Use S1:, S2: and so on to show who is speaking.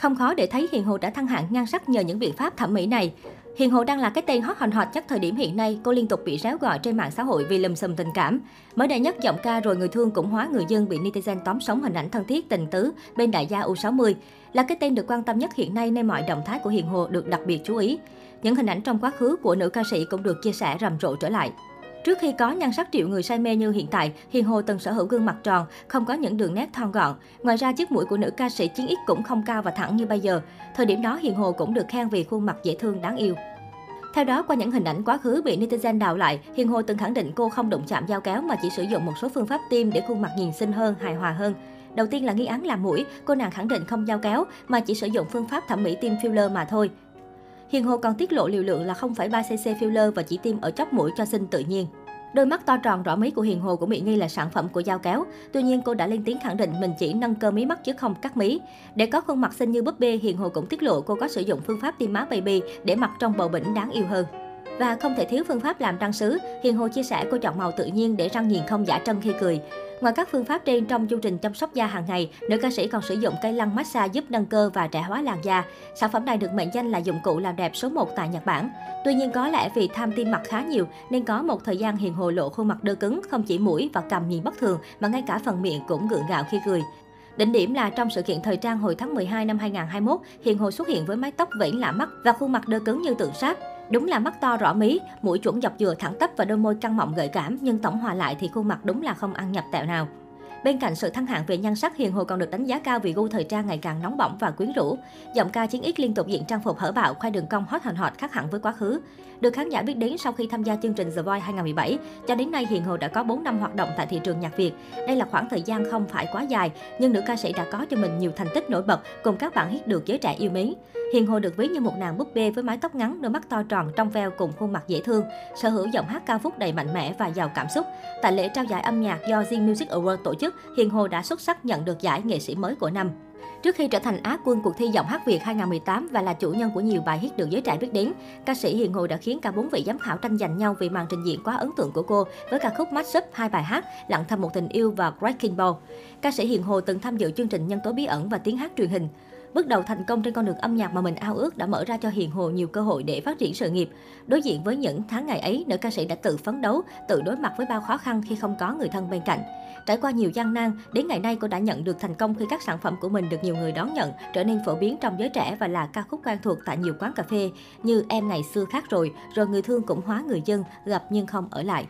S1: Không khó để thấy Hiền Hồ đã thăng hạng nhan sắc nhờ những biện pháp thẩm mỹ này. Hiền Hồ đang là cái tên hot hòn hot nhất thời điểm hiện nay, cô liên tục bị réo gọi trên mạng xã hội vì lùm xùm tình cảm. Mới đây nhất giọng ca rồi người thương cũng hóa người dân bị netizen tóm sống hình ảnh thân thiết tình tứ bên đại gia U60. Là cái tên được quan tâm nhất hiện nay nên mọi động thái của Hiền Hồ được đặc biệt chú ý. Những hình ảnh trong quá khứ của nữ ca sĩ cũng được chia sẻ rầm rộ trở lại. Trước khi có nhan sắc triệu người say mê như hiện tại, Hiền Hồ từng sở hữu gương mặt tròn, không có những đường nét thon gọn. Ngoài ra, chiếc mũi của nữ ca sĩ Chiến X cũng không cao và thẳng như bây giờ. Thời điểm đó, Hiền Hồ cũng được khen vì khuôn mặt dễ thương đáng yêu. Theo đó, qua những hình ảnh quá khứ bị netizen đào lại, Hiền Hồ từng khẳng định cô không đụng chạm dao kéo mà chỉ sử dụng một số phương pháp tiêm để khuôn mặt nhìn xinh hơn, hài hòa hơn. Đầu tiên là nghi án làm mũi, cô nàng khẳng định không dao kéo mà chỉ sử dụng phương pháp thẩm mỹ tiêm filler mà thôi. Hiền Hồ còn tiết lộ liều lượng là 0,3cc filler và chỉ tiêm ở chóp mũi cho xinh tự nhiên. Đôi mắt to tròn rõ mí của Hiền Hồ cũng bị nghi là sản phẩm của dao kéo. Tuy nhiên, cô đã lên tiếng khẳng định mình chỉ nâng cơ mí mắt chứ không cắt mí. Để có khuôn mặt xinh như búp bê, Hiền Hồ cũng tiết lộ cô có sử dụng phương pháp tiêm má baby để mặt trong bầu bỉnh đáng yêu hơn. Và không thể thiếu phương pháp làm răng sứ, Hiền Hồ chia sẻ cô chọn màu tự nhiên để răng nhìn không giả trân khi cười. Ngoài các phương pháp trên trong chương trình chăm sóc da hàng ngày, nữ ca sĩ còn sử dụng cây lăn massage giúp nâng cơ và trẻ hóa làn da. Sản phẩm này được mệnh danh là dụng cụ làm đẹp số 1 tại Nhật Bản. Tuy nhiên có lẽ vì tham tim mặt khá nhiều nên có một thời gian Hiền Hồ lộ khuôn mặt đơ cứng, không chỉ mũi và cằm nhìn bất thường mà ngay cả phần miệng cũng gượng gạo khi cười. Đỉnh điểm là trong sự kiện thời trang hồi tháng 12 năm 2021, Hiền Hồ xuất hiện với mái tóc vẫy lạ mắt và khuôn mặt đơ cứng như tượng sáp. Đúng là mắt to rõ mí, mũi chuẩn dọc dừa thẳng tắp và đôi môi căng mọng gợi cảm, nhưng tổng hòa lại thì khuôn mặt đúng là không ăn nhập tẹo nào. Bên cạnh sự thăng hạng về nhan sắc, Hiền Hồ còn được đánh giá cao vì gu thời trang ngày càng nóng bỏng và quyến rũ. Giọng ca chiến ít liên tục diện trang phục hở bạo, khoai đường cong hot hành hot khác hẳn với quá khứ. Được khán giả biết đến sau khi tham gia chương trình The Voice 2017, cho đến nay Hiền Hồ đã có 4 năm hoạt động tại thị trường nhạc Việt. Đây là khoảng thời gian không phải quá dài, nhưng nữ ca sĩ đã có cho mình nhiều thành tích nổi bật cùng các bạn hit được giới trẻ yêu mến. Hiền Hồ được ví như một nàng búp bê với mái tóc ngắn, đôi mắt to tròn, trong veo cùng khuôn mặt dễ thương, sở hữu giọng hát ca phúc đầy mạnh mẽ và giàu cảm xúc. Tại lễ trao giải âm nhạc do Zing Music Award tổ chức, Hiền Hồ đã xuất sắc nhận được giải nghệ sĩ mới của năm. Trước khi trở thành Á quân cuộc thi giọng hát Việt 2018 và là chủ nhân của nhiều bài hit được giới trẻ biết đến, ca sĩ Hiền Hồ đã khiến cả bốn vị giám khảo tranh giành nhau vì màn trình diễn quá ấn tượng của cô với ca khúc Match Up hai bài hát Lặng thầm một tình yêu và Breaking Ball. Ca sĩ Hiền Hồ từng tham dự chương trình Nhân tố bí ẩn và tiếng hát truyền hình. Bước đầu thành công trên con đường âm nhạc mà mình ao ước đã mở ra cho Hiền Hồ nhiều cơ hội để phát triển sự nghiệp. Đối diện với những tháng ngày ấy, nữ ca sĩ đã tự phấn đấu, tự đối mặt với bao khó khăn khi không có người thân bên cạnh. Trải qua nhiều gian nan, đến ngày nay cô đã nhận được thành công khi các sản phẩm của mình được nhiều người đón nhận, trở nên phổ biến trong giới trẻ và là ca khúc quen thuộc tại nhiều quán cà phê như Em ngày xưa khác rồi, rồi người thương cũng hóa người dân, gặp nhưng không ở lại.